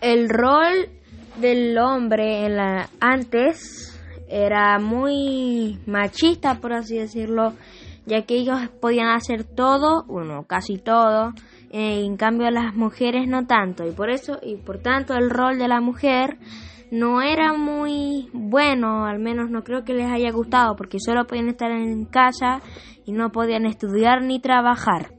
El rol del hombre en la antes era muy machista, por así decirlo, ya que ellos podían hacer todo, bueno, casi todo, eh, en cambio las mujeres no tanto, y por eso, y por tanto el rol de la mujer no era muy bueno, al menos no creo que les haya gustado, porque solo podían estar en casa y no podían estudiar ni trabajar.